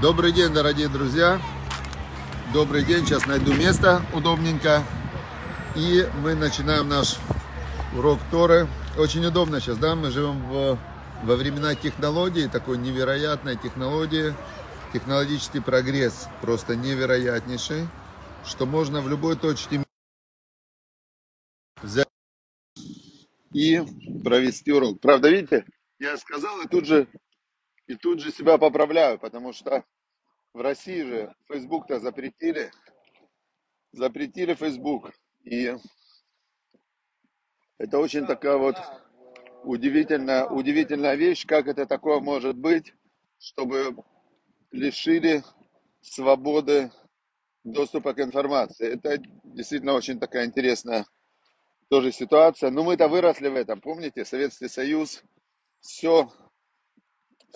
Добрый день, дорогие друзья. Добрый день. Сейчас найду место удобненько. И мы начинаем наш урок Торы. Очень удобно сейчас, да? Мы живем в, во времена технологий, такой невероятной технологии. Технологический прогресс просто невероятнейший, что можно в любой точке взять и провести урок. Правда, видите, я сказал и тут же и тут же себя поправляю, потому что в России же Facebook-то запретили. Запретили Facebook. И это очень такая вот удивительная, удивительная вещь, как это такое может быть, чтобы лишили свободы доступа к информации. Это действительно очень такая интересная тоже ситуация. Но мы-то выросли в этом. Помните, Советский Союз, все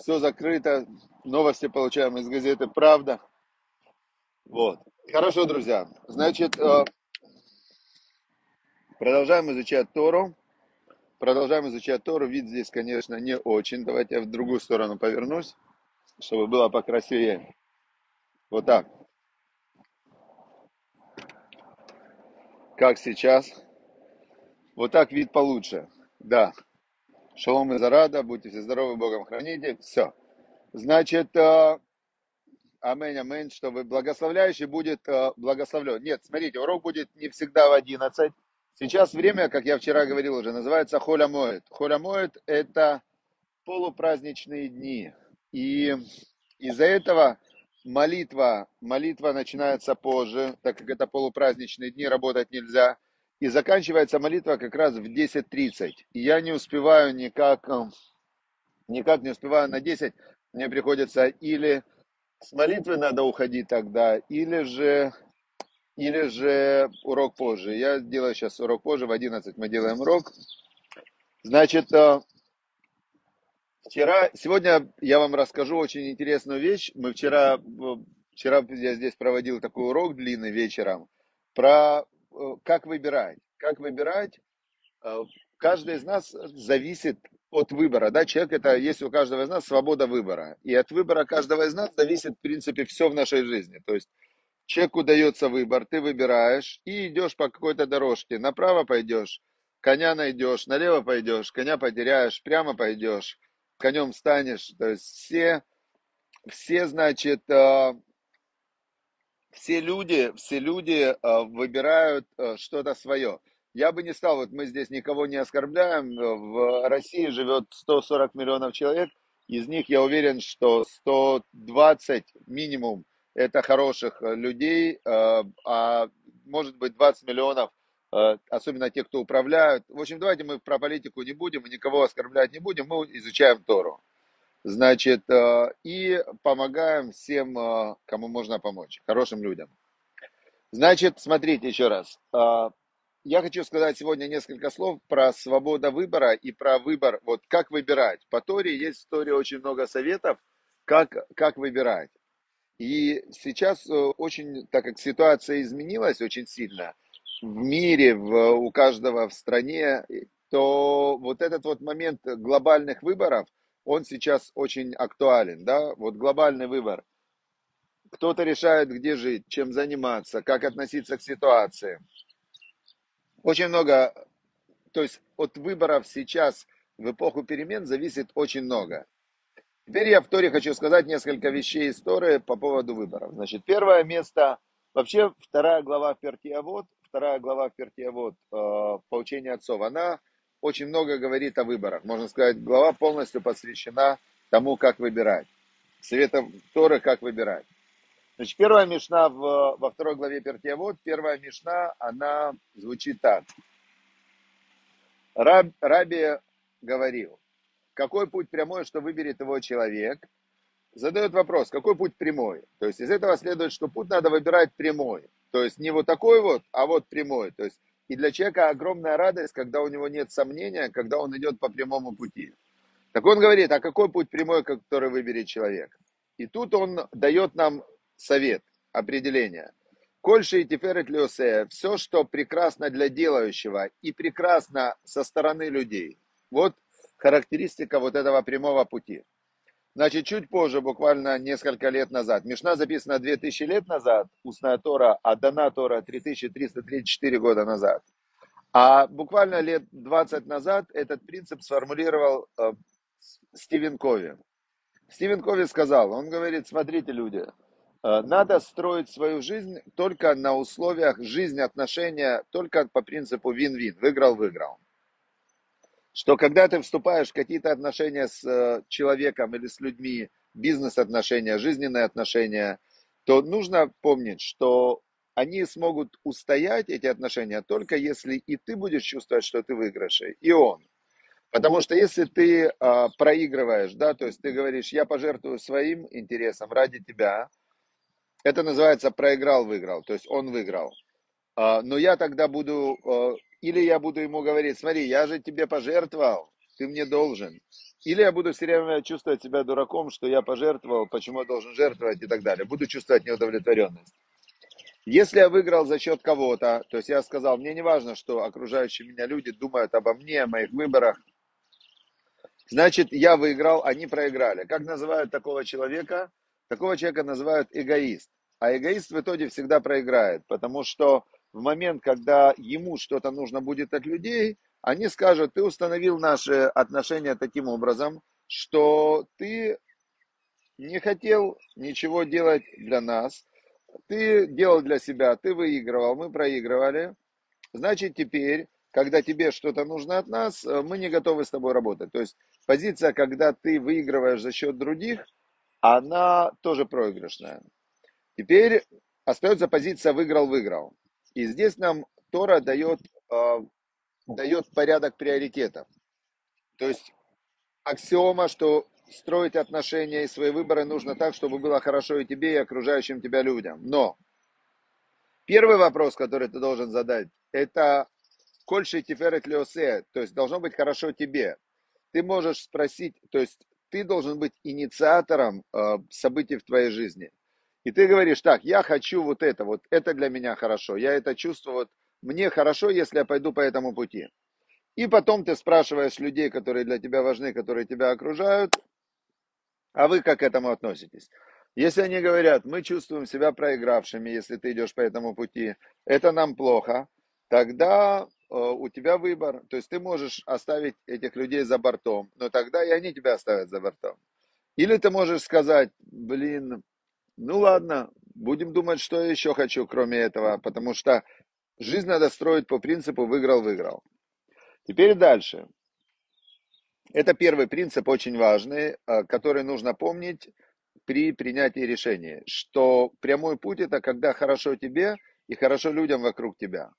все закрыто, новости получаем из газеты «Правда». Вот. Хорошо, друзья. Значит, э, продолжаем изучать Тору. Продолжаем изучать Тору. Вид здесь, конечно, не очень. Давайте я в другую сторону повернусь, чтобы было покрасивее. Вот так. Как сейчас. Вот так вид получше. Да. Шалом и зарада, будьте все здоровы, Богом храните. Все. Значит, э, аминь, аминь, чтобы благословляющий будет э, благословлен. Нет, смотрите, урок будет не всегда в 11. Сейчас время, как я вчера говорил уже, называется Холя Моет. Холя Моет – это полупраздничные дни. И из-за этого молитва, молитва начинается позже, так как это полупраздничные дни, работать нельзя – и заканчивается молитва как раз в 10.30. И я не успеваю никак, э, никак не успеваю на 10. Мне приходится или с молитвы надо уходить тогда, или же, или же урок позже. Я делаю сейчас урок позже, в 11 мы делаем урок. Значит, э, вчера, сегодня я вам расскажу очень интересную вещь. Мы вчера, вчера я здесь проводил такой урок длинный вечером про как выбирать? Как выбирать? Э, каждый из нас зависит от выбора. Да? Человек это, есть у каждого из нас свобода выбора. И от выбора каждого из нас зависит, в принципе, все в нашей жизни. То есть человеку дается выбор, ты выбираешь и идешь по какой-то дорожке. Направо пойдешь, коня найдешь, налево пойдешь, коня потеряешь, прямо пойдешь, конем станешь. То есть все, все значит, э, все люди, все люди э, выбирают э, что-то свое. Я бы не стал, вот мы здесь никого не оскорбляем, в России живет 140 миллионов человек, из них я уверен, что 120 минимум это хороших э, людей, а может быть 20 миллионов, особенно те, кто управляют. В общем, давайте мы про политику не будем, никого оскорблять не будем, мы изучаем Тору. Значит, э, и помогаем всем, э, кому можно помочь, хорошим людям. Значит, смотрите еще раз. Э, я хочу сказать сегодня несколько слов про свободу выбора и про выбор, вот как выбирать. По Торе есть в Торе очень много советов, как, как выбирать. И сейчас очень, так как ситуация изменилась очень сильно в мире, в, у каждого в стране, то вот этот вот момент глобальных выборов – он сейчас очень актуален, да, вот глобальный выбор. Кто-то решает, где жить, чем заниматься, как относиться к ситуации. Очень много, то есть от выборов сейчас в эпоху перемен зависит очень много. Теперь я в Торе хочу сказать несколько вещей истории по поводу выборов. Значит, первое место, вообще вторая глава в Пертиавод, вторая глава в Пертиавод, э, поучение отцов, она очень много говорит о выборах. Можно сказать, глава полностью посвящена тому, как выбирать. Советом Торы, как выбирать. Значит, первая мишна в, во второй главе Пертиавод, первая мишна, она звучит так. Раб, Раби говорил, какой путь прямой, что выберет его человек? Задает вопрос, какой путь прямой? То есть из этого следует, что путь надо выбирать прямой. То есть не вот такой вот, а вот прямой. То есть и для человека огромная радость, когда у него нет сомнения, когда он идет по прямому пути. Так он говорит, а какой путь прямой, который выберет человек? И тут он дает нам совет, определение. Кольши и тиферет леосея, все, что прекрасно для делающего и прекрасно со стороны людей. Вот характеристика вот этого прямого пути. Значит, чуть позже, буквально несколько лет назад, Мишна записана 2000 лет назад, устная Тора, а дана Тора 3334 года назад. А буквально лет 20 назад этот принцип сформулировал э, Стивен Кови. Стивен Кови сказал, он говорит, смотрите, люди, э, надо строить свою жизнь только на условиях жизни, отношения, только по принципу вин-вин, выиграл-выиграл что когда ты вступаешь в какие-то отношения с э, человеком или с людьми, бизнес-отношения, жизненные отношения, то нужно помнить, что они смогут устоять, эти отношения, только если и ты будешь чувствовать, что ты выигрыше, и он. Потому что если ты а, проигрываешь, да, то есть ты говоришь, я пожертвую своим интересом ради тебя, это называется проиграл-выиграл, то есть он выиграл. А, но я тогда буду а, или я буду ему говорить, смотри, я же тебе пожертвовал, ты мне должен. Или я буду все время чувствовать себя дураком, что я пожертвовал, почему я должен жертвовать и так далее. Буду чувствовать неудовлетворенность. Если я выиграл за счет кого-то, то есть я сказал, мне не важно, что окружающие меня люди думают обо мне, о моих выборах, значит, я выиграл, они проиграли. Как называют такого человека? Такого человека называют эгоист. А эгоист в итоге всегда проиграет, потому что в момент, когда ему что-то нужно будет от людей, они скажут, ты установил наши отношения таким образом, что ты не хотел ничего делать для нас, ты делал для себя, ты выигрывал, мы проигрывали, значит теперь, когда тебе что-то нужно от нас, мы не готовы с тобой работать. То есть позиция, когда ты выигрываешь за счет других, она тоже проигрышная. Теперь остается позиция выиграл-выиграл. И здесь нам Тора дает, э, дает порядок приоритетов. То есть аксиома, что строить отношения и свои выборы нужно так, чтобы было хорошо и тебе, и окружающим тебя людям. Но первый вопрос, который ты должен задать, это Кольши Тиферет Леосе, то есть должно быть хорошо тебе. Ты можешь спросить, то есть ты должен быть инициатором э, событий в твоей жизни. И ты говоришь, так, я хочу вот это, вот это для меня хорошо, я это чувствую, вот мне хорошо, если я пойду по этому пути. И потом ты спрашиваешь людей, которые для тебя важны, которые тебя окружают, а вы как к этому относитесь? Если они говорят, мы чувствуем себя проигравшими, если ты идешь по этому пути, это нам плохо, тогда э, у тебя выбор. То есть ты можешь оставить этих людей за бортом, но тогда и они тебя оставят за бортом. Или ты можешь сказать, блин, ну ладно, будем думать, что я еще хочу, кроме этого, потому что жизнь надо строить по принципу выиграл-выиграл. Теперь дальше. Это первый принцип, очень важный, э, который нужно помнить при принятии решения, что прямой путь это когда хорошо тебе и хорошо людям вокруг тебя.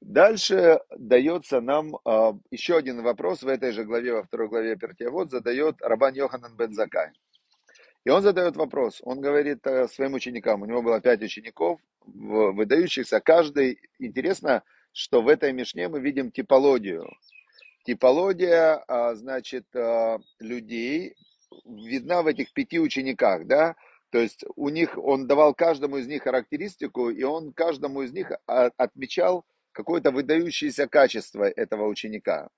Дальше дается нам э, еще один вопрос в этой же главе, во второй главе Вот задает Рабан Йоханан бен Закай. И он задает вопрос, он говорит э, своим ученикам, у него было пять учеников, выдающихся, каждый, интересно, что в этой Мишне мы видим типологию. Типология, а, значит, э, людей видна в этих пяти учениках, да, то есть у них, он давал каждому из них характеристику, и он каждому из них а, отмечал какое-то выдающееся качество этого ученика.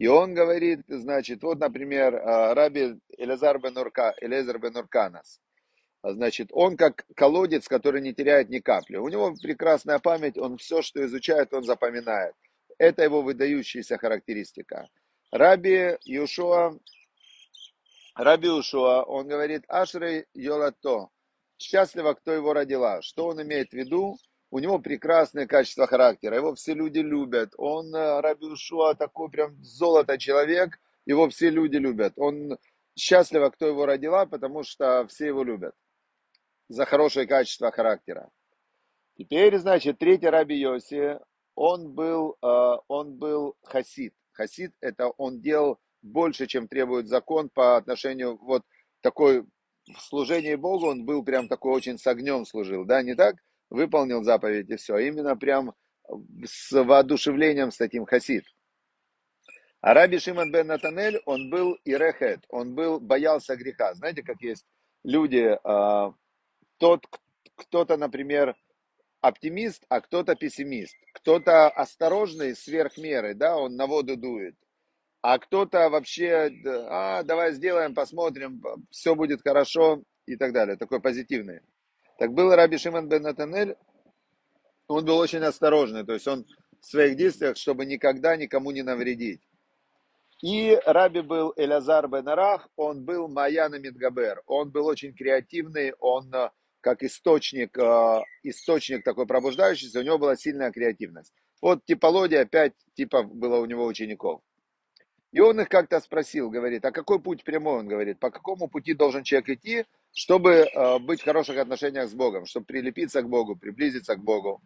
И он говорит, значит, вот, например, а, Раби Элязар бен, Урка, Элезар бен Урканас. Значит, он как колодец, который не теряет ни капли. У него прекрасная память, он все, что изучает, он запоминает. Это его выдающаяся характеристика. Раби Юшуа, Раби Юшуа, он говорит, Ашрей Йолато, счастливо, кто его родила. Что он имеет в виду? У него прекрасное качество характера, его все люди любят. Он, э, Раби Ушуа, такой прям золото человек, его все люди любят. Он счастлив, кто его родила, потому что все его любят за хорошее качество характера. Теперь, значит, третий Раби Йоси, он был, э, он был хасид. Хасид – это он делал больше, чем требует закон по отношению вот такой в служении Богу он был прям такой очень с огнем служил, да, не так? Выполнил заповедь и все. Именно прям с воодушевлением с таким хасид. А Раби Шимон бен Натанель, он был ирехет, он был, боялся греха. Знаете, как есть люди, э, тот, кто-то, например, оптимист, а кто-то пессимист. Кто-то осторожный сверх меры, да, он на воду дует. а кто-то вообще, а, давай сделаем, посмотрим, все будет хорошо и так далее, такой позитивный. Так был Раби Шимон бен Натанель, он был очень осторожный, то есть он в своих действиях, чтобы никогда никому не навредить. И Раби был Элязар бен Арах, он был Маяна Мидгабер, он был очень креативный, он э, как источник, э, источник такой пробуждающийся, у него была сильная креативность. Вот типология, пять типов было у него учеников. И он их как-то спросил, говорит, а какой путь прямой? Он говорит, по какому пути должен человек идти, чтобы э, быть в хороших отношениях с Богом, чтобы прилепиться к Богу, приблизиться к Богу.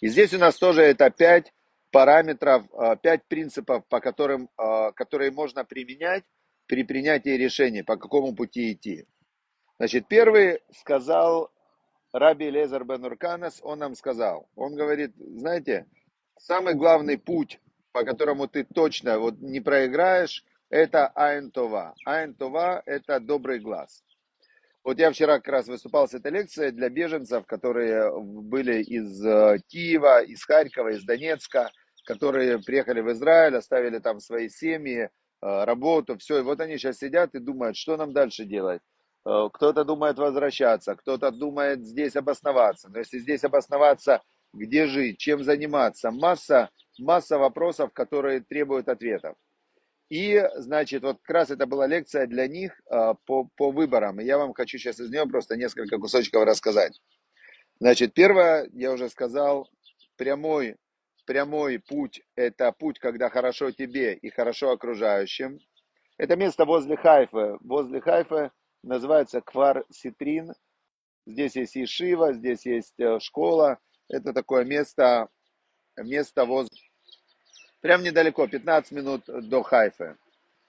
И здесь у нас тоже это пять параметров, а, пять принципов, по которым, а, которые можно применять при принятии решения, по какому пути идти. Значит, первый сказал Раби Лезар бен Урканас, он нам сказал, он говорит, знаете, самый главный путь, по которому ты точно вот не проиграешь, это Айн-Това. Айн-Това – это добрый глаз. Вот я вчера как раз выступал с этой лекцией для беженцев, которые были из э, Киева, из Харькова, из Донецка, которые приехали в Израиль, оставили там свои семьи, э, работу, все. И вот они сейчас сидят и думают, что нам дальше делать. Э, кто-то думает возвращаться, кто-то думает здесь обосноваться. Но если здесь обосноваться, где жить, чем заниматься, масса, масса вопросов, которые требуют ответов. И, значит, вот как раз это была лекция для них а, по, по выборам. И я вам хочу сейчас из нее просто несколько кусочков рассказать. Значит, первое, я уже сказал, прямой, прямой путь – это путь, когда хорошо тебе и хорошо окружающим. Это место возле Хайфа. Возле Хайфа называется Квар Ситрин. Здесь есть Ишива, здесь есть э, школа. Это такое место, место возле Прям недалеко, 15 минут до Хайфы.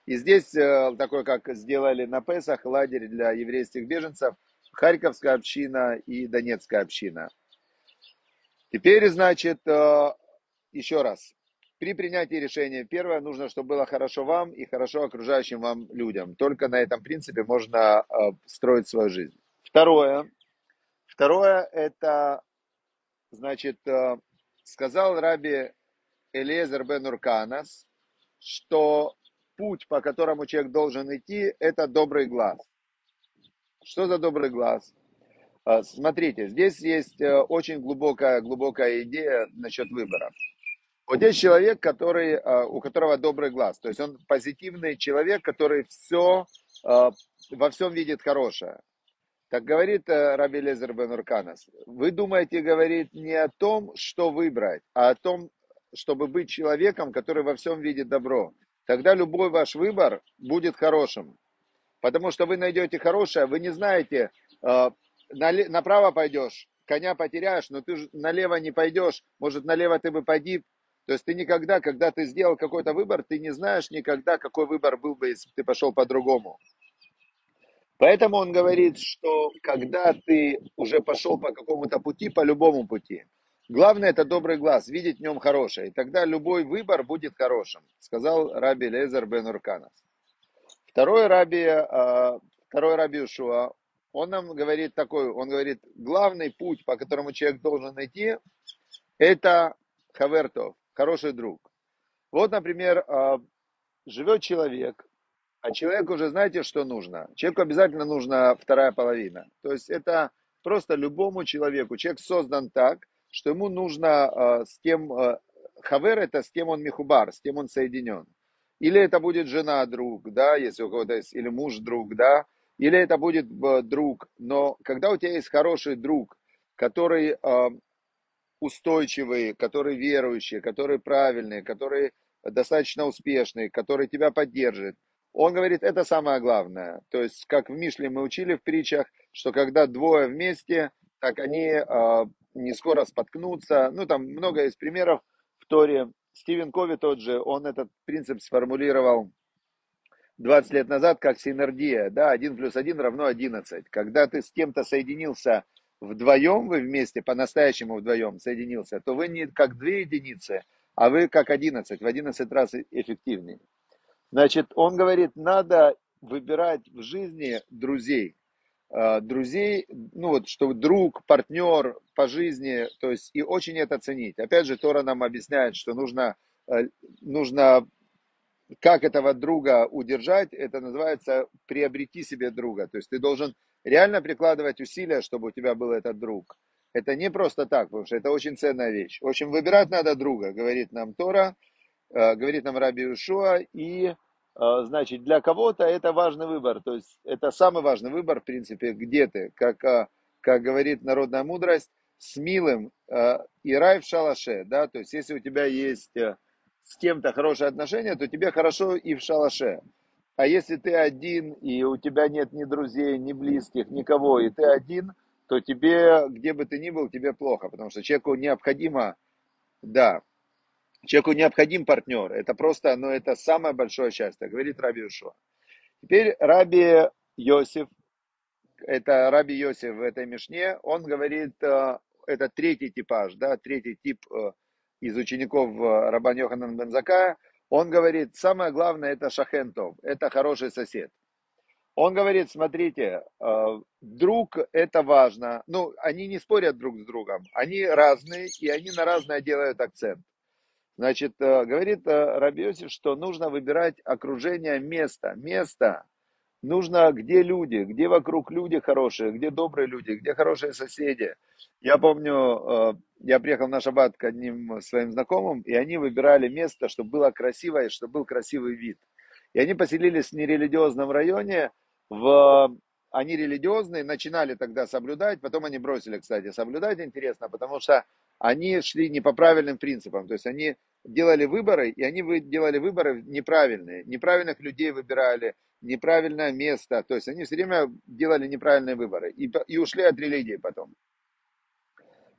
И здесь э, такой, как сделали на Песах, лагерь для еврейских беженцев, Харьковская община и Донецкая община. Теперь, значит, э, еще раз. При принятии решения, первое, нужно, чтобы было хорошо вам и хорошо окружающим вам людям. Только на этом принципе можно э, строить свою жизнь. Второе. Второе, это, значит, сказал Раби Элезер бен Урканас, что путь, по которому человек должен идти, это добрый глаз. Что за добрый глаз? А, смотрите, здесь есть э, очень глубокая, глубокая идея насчет выборов. Вот есть человек, который, а, у которого добрый глаз, то есть он позитивный человек, который все, а, во всем видит хорошее. Так говорит э, Раби Лезер бен Урканас. Вы думаете, говорит не о том, что выбрать, а о том, чтобы быть человеком, который во всем видит добро. Тогда любой ваш выбор будет хорошим. Потому что вы найдете хорошее, вы не знаете, э, направо пойдешь, коня потеряешь, но ты налево не пойдешь, может налево ты бы погиб. То есть ты никогда, когда ты сделал какой-то выбор, ты не знаешь никогда, какой выбор был бы, если бы ты пошел по-другому. Поэтому он говорит, что когда ты уже пошел по какому-то пути, по любому пути, Главное это добрый глаз, видеть в нем хорошее. И тогда любой выбор будет хорошим, сказал Раби Лезер бен Урканас. Второй Раби, а, второй Раби Ушуа, он нам говорит такой, он говорит, главный путь, по которому человек должен найти, это хавертов, хороший друг. Вот, например, а, живет человек, а человеку уже знаете, что нужно? Человеку обязательно нужна вторая половина. То есть это просто любому человеку. Человек создан так, что ему нужно э, с кем... Э, хавер это с кем он михубар, с кем он соединен. Или это будет жена друг, да, если у кого-то есть, или муж друг, да, или это будет друг. Но когда у тебя есть хороший друг, который э, устойчивый, который верующий, который правильный, который достаточно успешный, который тебя поддержит, он говорит, это самое главное. То есть, как в Мишле мы учили в притчах, что когда двое вместе, так они э, не скоро споткнуться. Ну, там много есть примеров в Торе. Стивен Кови тот же, он этот принцип сформулировал 20 лет назад как синергия, да, 1 плюс 1 равно 11. Когда ты с кем-то соединился вдвоем, вы вместе, по-настоящему вдвоем соединился, то вы не как две единицы, а вы как 11, в 11 раз эффективнее. Значит, он говорит, надо выбирать в жизни друзей. Э, друзей, ну вот, что друг, партнер по жизни, то есть и очень это ценить. Опять же, Тора нам объясняет, что нужно, э, нужно как этого друга удержать, это называется приобрети себе друга. То есть ты должен реально прикладывать усилия, чтобы у тебя был этот друг. Это не просто так, потому что это очень ценная вещь. В общем, выбирать надо друга, говорит нам Тора, э, говорит нам Раби Ушуа, и, значит, для кого-то это важный выбор, то есть это самый важный выбор, в принципе, где ты, как, э, как говорит народная мудрость, с милым и рай в шалаше, да, то есть если у тебя есть с кем-то хорошие отношения, то тебе хорошо и в шалаше. А если ты один, и у тебя нет ни друзей, ни близких, никого, и ты один, то тебе, где бы ты ни был, тебе плохо, потому что человеку необходимо, да, человеку необходим партнер. Это просто, ну, это самое большое счастье, говорит Раби Ушуа. Теперь Раби Йосиф, это Раби Йосиф в этой Мишне, он говорит, э, это третий типаж, да, третий тип э, из учеников э, Рабан Йоханан Бензакая, он говорит, самое главное это шахентов, это хороший сосед. Он говорит, смотрите, друг это важно. Ну, они не спорят друг с другом, они разные, и они на разное делают акцент. Значит, э, говорит Рабиосиф, что нужно выбирать окружение места. Место, нужно, где люди, где вокруг люди хорошие, где добрые люди, где хорошие соседи. Я помню, э, я приехал на шаббат к одним своим знакомым, и они выбирали место, чтобы было красиво и чтобы был красивый вид. И они поселились в нерелигиозном районе, в... они религиозные, начинали тогда соблюдать, потом они бросили, кстати, соблюдать, интересно, потому что они шли не по правильным принципам, то есть они делали выборы, и они делали выборы неправильные, неправильных людей выбирали, неправильное место. То есть они все время делали неправильные выборы и, и ушли от религии потом.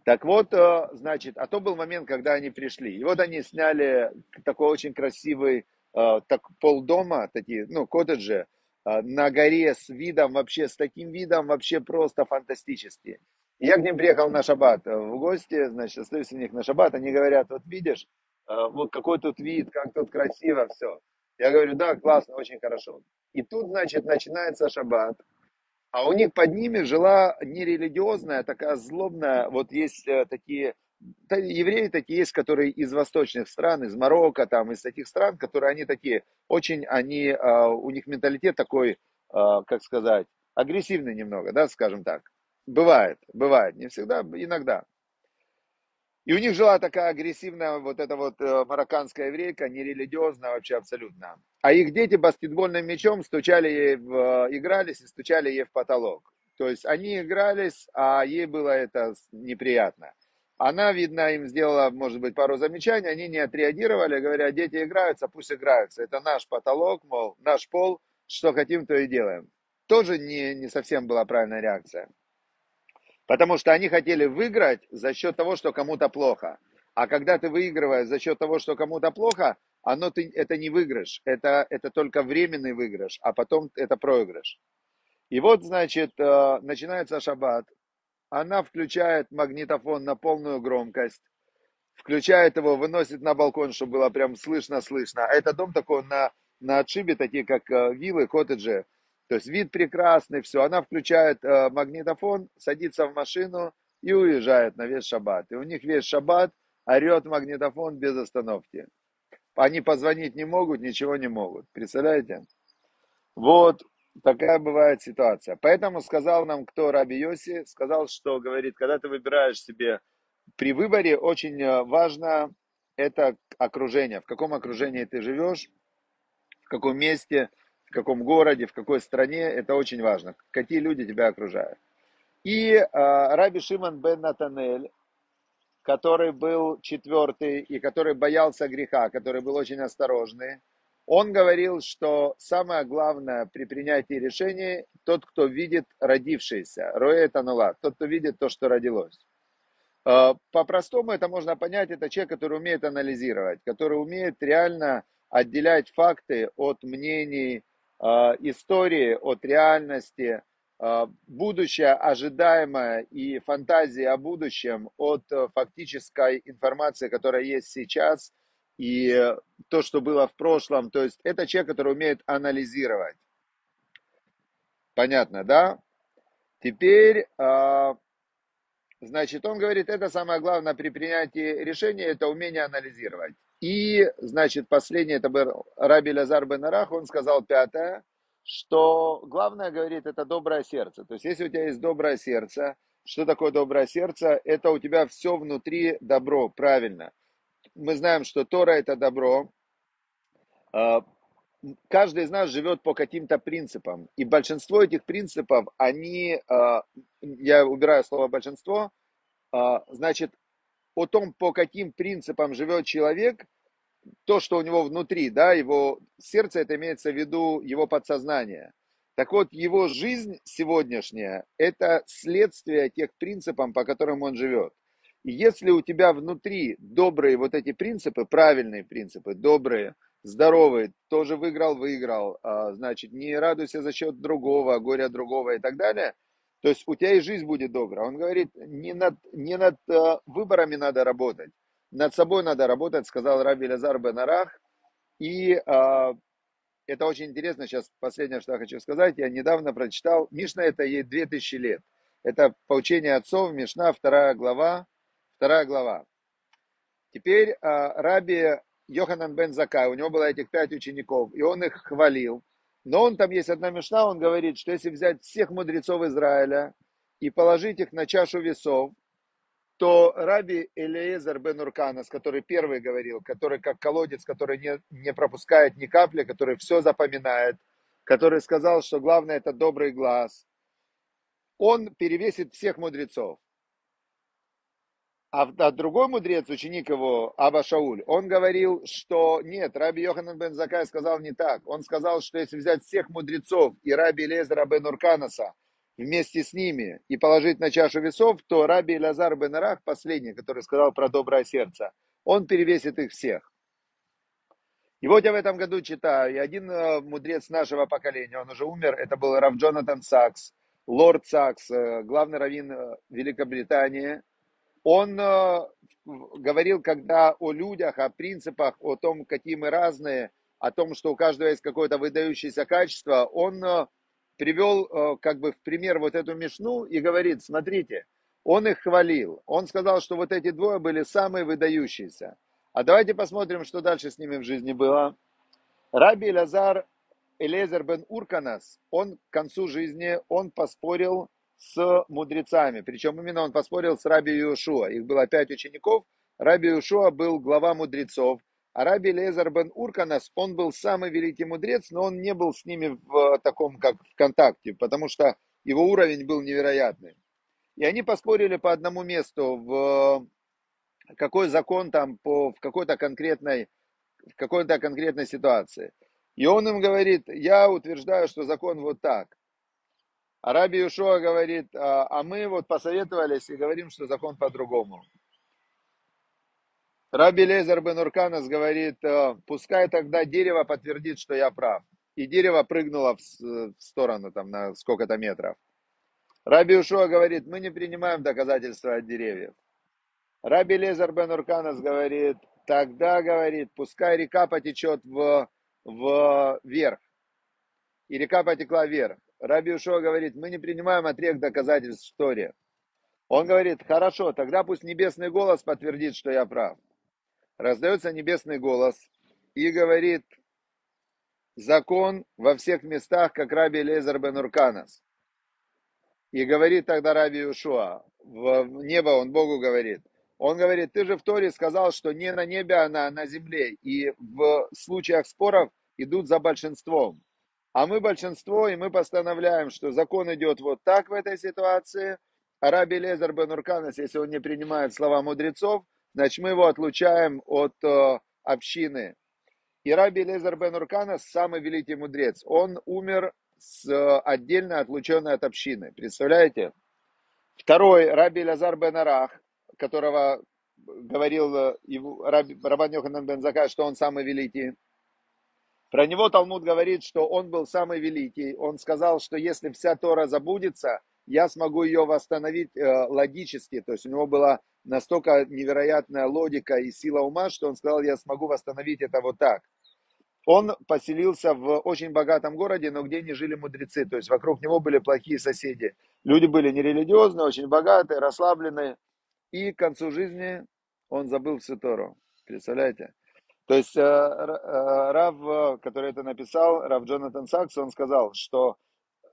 Так вот, э, значит, а то был момент, когда они пришли. И вот они сняли такой очень красивый э, так, полдома, такие, ну, коттеджи, э, на горе с видом, вообще с таким видом, вообще просто фантастический. Я к ним приехал на шаббат в гости, значит, остаюсь у них на шаббат, они говорят, вот видишь, вот какой тут вид, как тут красиво все. Я говорю, да, классно, очень хорошо. И тут, значит, начинается шаббат. А у них под ними жила нерелигиозная, такая злобная, вот есть э, такие, евреи такие есть, которые из восточных стран, из Марокко, там, из таких стран, которые они такие, очень они, у них менталитет такой, как сказать, агрессивный немного, да, скажем так. Бывает, бывает, не всегда, иногда. И у них жила такая агрессивная вот эта вот э, марокканская еврейка, нерелигиозная вообще абсолютно. А их дети баскетбольным мячом стучали ей, в, э, игрались и стучали ей в потолок. То есть они игрались, а ей было это неприятно. Она, видно, им сделала, может быть, пару замечаний, они не отреагировали, говорят, дети играются, пусть играются. Это наш потолок, мол, наш пол, что хотим, то и делаем. Тоже не, не совсем была правильная реакция. Потому что они хотели выиграть за счет того, что кому-то плохо. А когда ты выигрываешь за счет того, что кому-то плохо, оно ты, это не выигрыш, это, это только временный выигрыш, а потом это проигрыш. И вот, значит, э, начинается шаббат, она включает магнитофон на полную громкость, включает его, выносит на балкон, чтобы было прям слышно-слышно. А это дом такой на, на отшибе, такие как э, виллы, коттеджи. То есть вид прекрасный, все. Она включает э, магнитофон, садится в машину и уезжает на весь шаббат. И у них весь шаббат орет магнитофон без остановки. Они позвонить не могут, ничего не могут. Представляете? Вот такая бывает ситуация. Поэтому сказал нам, кто Раби Йоси, сказал, что, говорит, когда ты выбираешь себе при выборе, очень э, важно это окружение, в каком окружении ты живешь, в каком месте – в каком городе, в какой стране, это очень важно. Какие люди тебя окружают. И э, Раби Шимон бен Натанель, который был четвертый и который боялся греха, который был очень осторожный, он говорил, что самое главное при принятии решений тот, кто видит родившийся, роэт анула, тот, кто видит то, что родилось. По-простому это можно понять, это человек, который умеет анализировать, который умеет реально отделять факты от мнений, истории от реальности, э, будущее ожидаемое и фантазии о будущем от э, фактической информации, которая есть сейчас, и то, что было в прошлом. То есть это человек, который умеет анализировать. Понятно, да? Теперь, значит, он говорит, это самое главное при принятии решения, это умение анализировать. И, значит, последнее, это был Раби Лазар бен Арах, он сказал пятое, что главное, говорит, это доброе сердце. То есть, если у тебя есть доброе сердце, что такое доброе сердце? Это у тебя все внутри добро, правильно. Мы знаем, что Тора это добро. А, каждый из нас живет по каким-то принципам. И большинство этих принципов, они, а, я убираю слово большинство, а, значит, о том, по каким принципам живет человек, то, что у него внутри, да, его сердце, это имеется в виду его подсознание. Так вот, его жизнь сегодняшняя – это следствие тех принципов, по которым он живет. И если у тебя внутри добрые вот эти принципы, правильные принципы, добрые, здоровые, тоже выиграл, выиграл, а, значит, не радуйся за счет другого, горя другого и так далее, то есть у тебя и жизнь будет добрая. Он говорит, не над, не над а, выборами надо работать, над собой надо работать, сказал Раби Лазар бен Арах. И а, это очень интересно, сейчас последнее, что я хочу сказать, я недавно прочитал, Мишна это ей 2000 лет. Это поучение отцов, Мишна, вторая глава, вторая глава. Теперь а, Раби Йоханан бен Закай, у него было этих пять учеников, и он их хвалил. Но он там есть одна мешна, он говорит, что если взять всех мудрецов Израиля и положить их на чашу весов, то Раби Элиезер бен Урканас, который первый говорил, который как колодец, который не, не пропускает ни капли, который все запоминает, который сказал, что главное это добрый глаз, он перевесит всех мудрецов. А, а другой мудрец, ученик его, Аба Шауль, он говорил, что нет, Раби Йоханан бен Закай сказал не так. Он сказал, что если взять всех мудрецов и Раби Лезера бен Урканаса вместе с ними и положить на чашу весов, то Раби Лазар бен Арах, последний, который сказал про доброе сердце, он перевесит их всех. И вот я в этом году читаю, и один э, мудрец нашего поколения, он уже умер, это был Рав Джонатан Сакс, лорд Сакс, э, главный раввин э, Великобритании, он говорил, когда о людях, о принципах, о том, какие мы разные, о том, что у каждого есть какое-то выдающееся качество, он привел э, как бы в пример вот эту мешну и говорит, смотрите, он их хвалил. Он сказал, что вот эти двое были самые выдающиеся. А давайте посмотрим, что дальше с ними в жизни было. Раби Лазар Элезер бен Урканас, он к концу жизни, он поспорил с мудрецами. Причем именно он поспорил с Раби Юшуа. Их было пять учеников. Раби Юшуа был глава мудрецов. А Раби Лезар бен Урканас, он был самый великий мудрец, но он не был с ними в таком, как в контакте, потому что его уровень был невероятный. И они поспорили по одному месту, в какой закон там по, в какой-то конкретной, в какой-то конкретной ситуации. И он им говорит, я утверждаю, что закон вот так. А Раби Юшуа говорит, а, а мы вот посоветовались и говорим, что закон по-другому. Раби Лезер бен Урканас говорит, «А, пускай тогда дерево подтвердит, что я прав. И дерево прыгнуло в сторону, там, на сколько-то метров. Раби Ушуа говорит, мы не принимаем доказательства от деревьев. Раби Лезер бен Урканас говорит, тогда, говорит, пускай река потечет в, в вверх. И река потекла вверх. Раби Ушо говорит, мы не принимаем отрех доказательств в Торе. Он говорит, хорошо, тогда пусть небесный голос подтвердит, что я прав. Раздается небесный голос и говорит, закон во всех местах, как Раби Лезер бен Урканас. И говорит тогда Раби Ушуа, в небо он Богу говорит. Он говорит, ты же в Торе сказал, что не на небе, а на, на земле. И в случаях споров идут за большинством. А мы большинство, и мы постановляем, что закон идет вот так в этой ситуации. А Раби Лезер бен Урканес, если он не принимает слова мудрецов, значит мы его отлучаем от э, общины. И Раби Лезер бен Урканес самый великий мудрец. Он умер с, э, отдельно отлученный от общины. Представляете? Второй, Раби Лазар бен Арах, которого говорил э, Раби, Рабан Йоханан бен Закай, что он самый великий. Про него Талмуд говорит, что он был самый великий. Он сказал, что если вся Тора забудется, я смогу ее восстановить э, логически. То есть у него была настолько невероятная логика и сила ума, что он сказал, я смогу восстановить это вот так. Он поселился в очень богатом городе, но где не жили мудрецы. То есть вокруг него были плохие соседи. Люди были нерелигиозные, очень богатые, расслабленные. И к концу жизни он забыл всю Тору. Представляете? То есть э, э, Рав, который это написал, Рав Джонатан Сакс, он сказал, что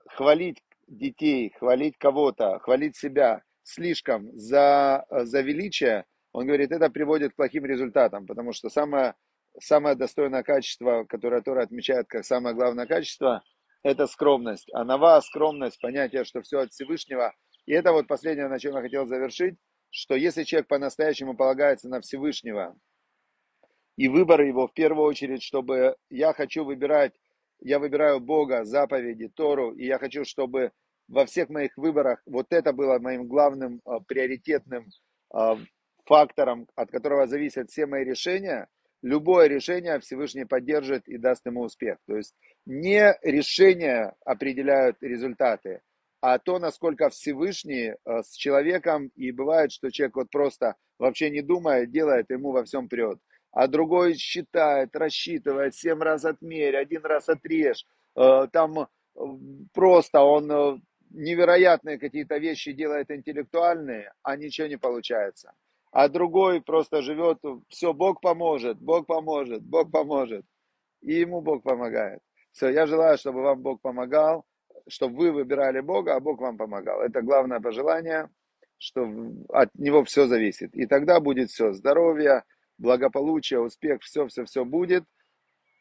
хвалить детей, хвалить кого-то, хвалить себя слишком за, за величие, он говорит, это приводит к плохим результатам, потому что самое, самое достойное качество, которое Тора отмечает как самое главное качество, это скромность. А нова, скромность, понятие, что все от Всевышнего. И это вот последнее, на чем я хотел завершить, что если человек по-настоящему полагается на Всевышнего, и выбор его в первую очередь, чтобы я хочу выбирать, я выбираю Бога, заповеди, Тору, и я хочу, чтобы во всех моих выборах вот это было моим главным а, приоритетным а, фактором, от которого зависят все мои решения, любое решение Всевышний поддержит и даст ему успех. То есть не решения определяют результаты, а то, насколько Всевышний а, с человеком, и бывает, что человек вот просто вообще не думая, делает, ему во всем прет а другой считает, рассчитывает, семь раз отмерь, один раз отрежь, там просто он невероятные какие-то вещи делает интеллектуальные, а ничего не получается. А другой просто живет, все, Бог поможет, Бог поможет, Бог поможет. И ему Бог помогает. Все, я желаю, чтобы вам Бог помогал, чтобы вы выбирали Бога, а Бог вам помогал. Это главное пожелание, что от него все зависит. И тогда будет все, здоровье, благополучие, успех, все-все-все будет.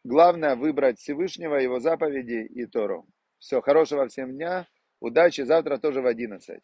Главное выбрать Всевышнего, его заповеди и Тору. Все, хорошего всем дня, удачи, завтра тоже в 11.